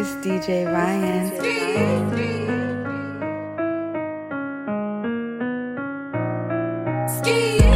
It's DJ Ryan. Ski. Ski.